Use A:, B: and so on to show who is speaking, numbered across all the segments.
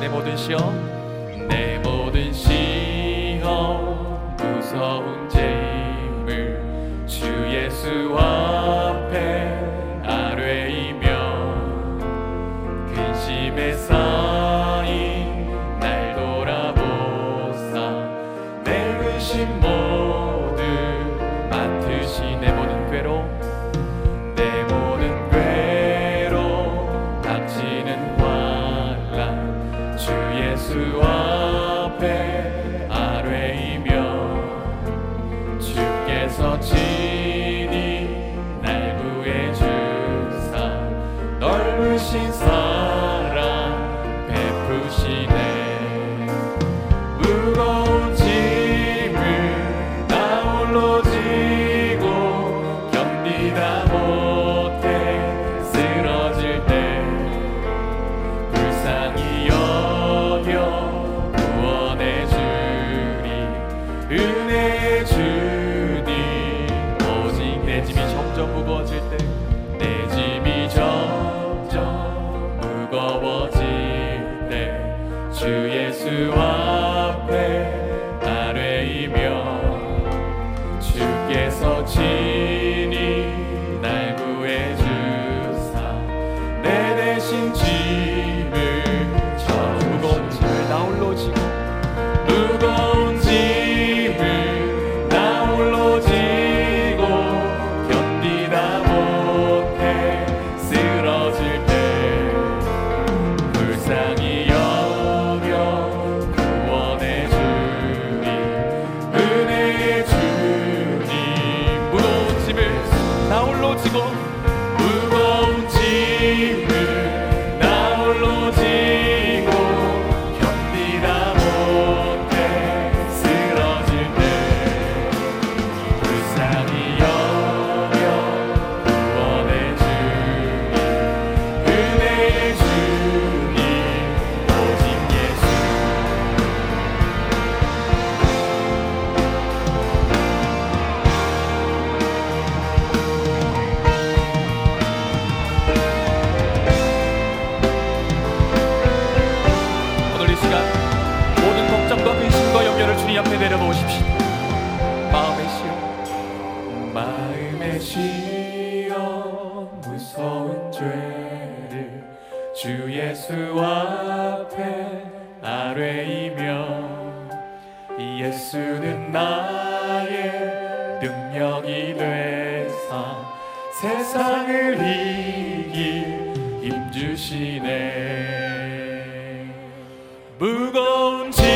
A: 내 모든 시험 내 모든 시험 무서운 재임을 주 예수와 시여 무서운 죄를 주 예수 앞에 아뢰이며 예수는 나의 능력이 되사 세상을 이길 힘 주시네. 무거운 짐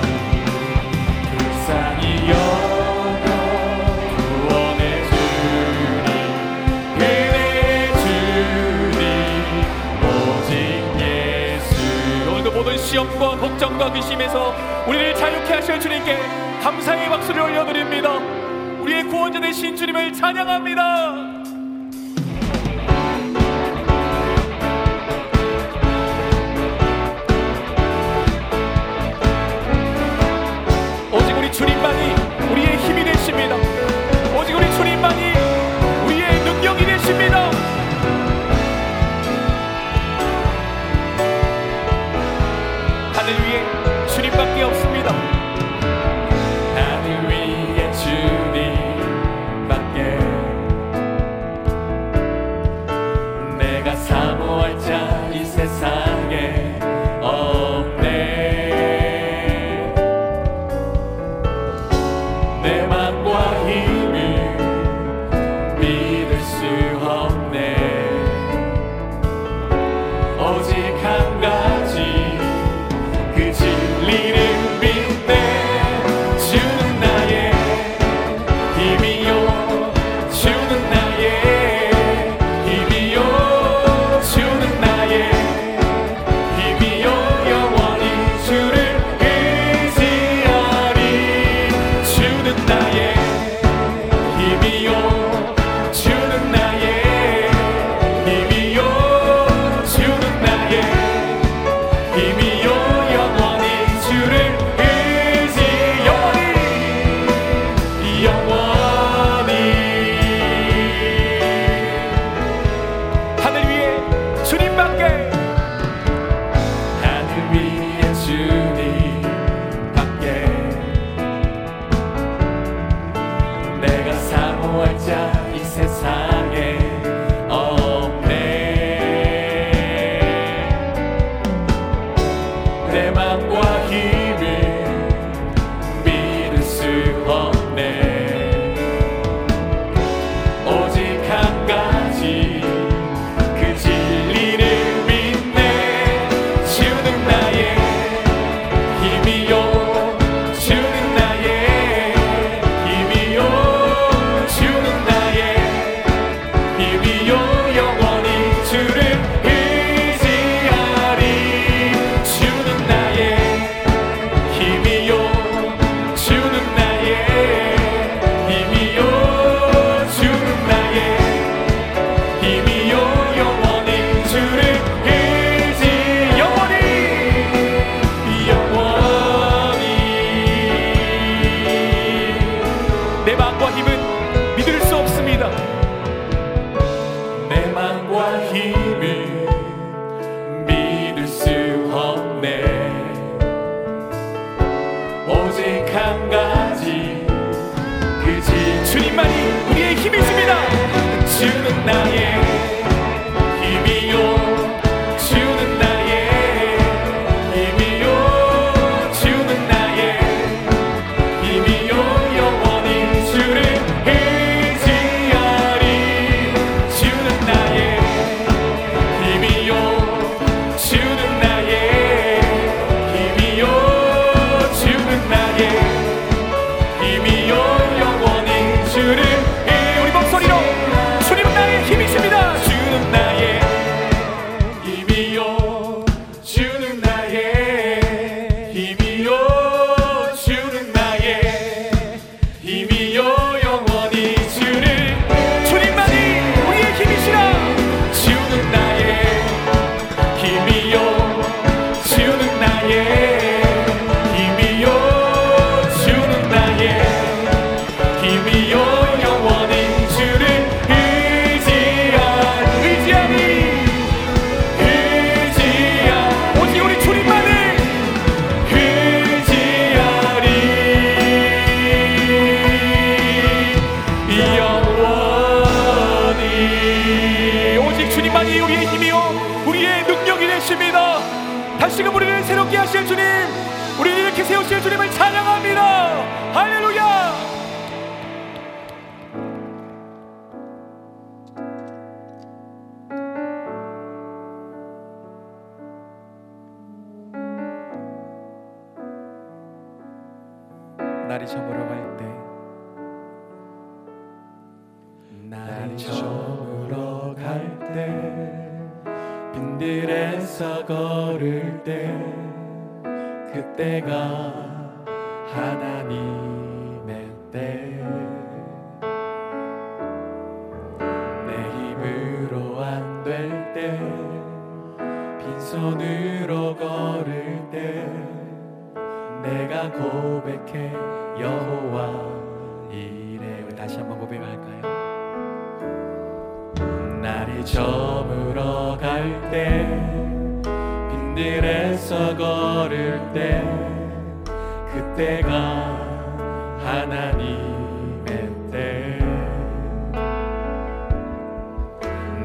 A: 두려움과 근심에서 우리를 자유케 하실 주님께 감사의 박수를 올려드립니다. 우리의 구원자 되신 주님을 찬양합니다. 나의 지금 우리를 새롭게 하실 주님 우리를 이렇게 세우실 주님을 찬양합니다. 할렐루야! 날이 저물어 갈때 걸어서 걸을 때 그때가 하나님의 때 내 힘으로 안 될 때 빈손으로 걸을 때 내가 고백해 여호와 이래 다시 한번 고백할까요? 날이 저물어 갈때 하늘에서 걸을 때 그때가 하나님의 때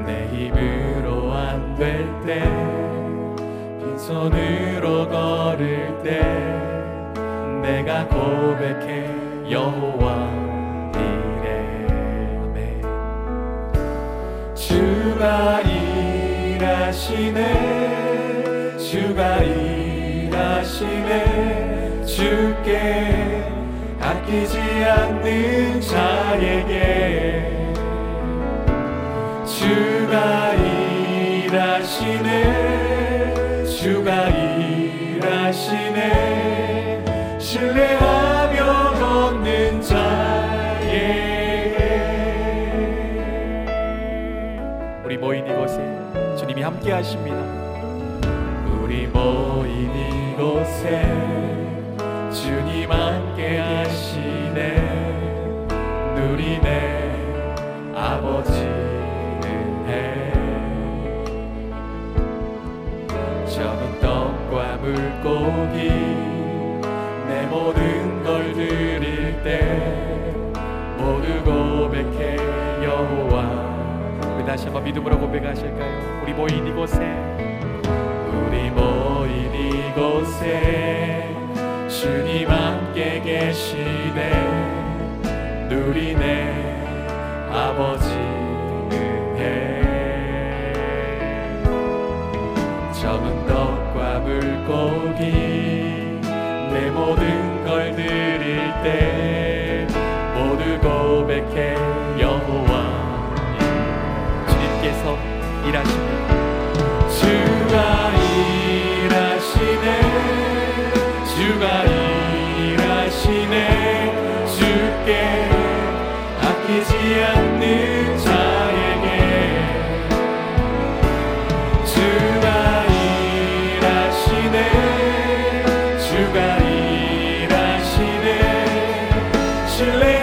A: 내 힘으로 안 될 때 빈손으로 걸을 때 내가 고백해 여호와 주가 일하시네. 주가 일하시네 주께 아끼지 않는 자에게 주가 일하시네 주가 일하시네 신뢰하며 걷는 자에게. 우리 모인 이곳에 주님이 함께 하십니다 모인 이곳에 우리 모인 이곳에 주님 함께 계시네. 누리네 아버지 은혜. 적은 떡과 물고기 내 모든 걸 드릴 때 모두 고백해 여호와. 주님께서 일하십니다 신뢰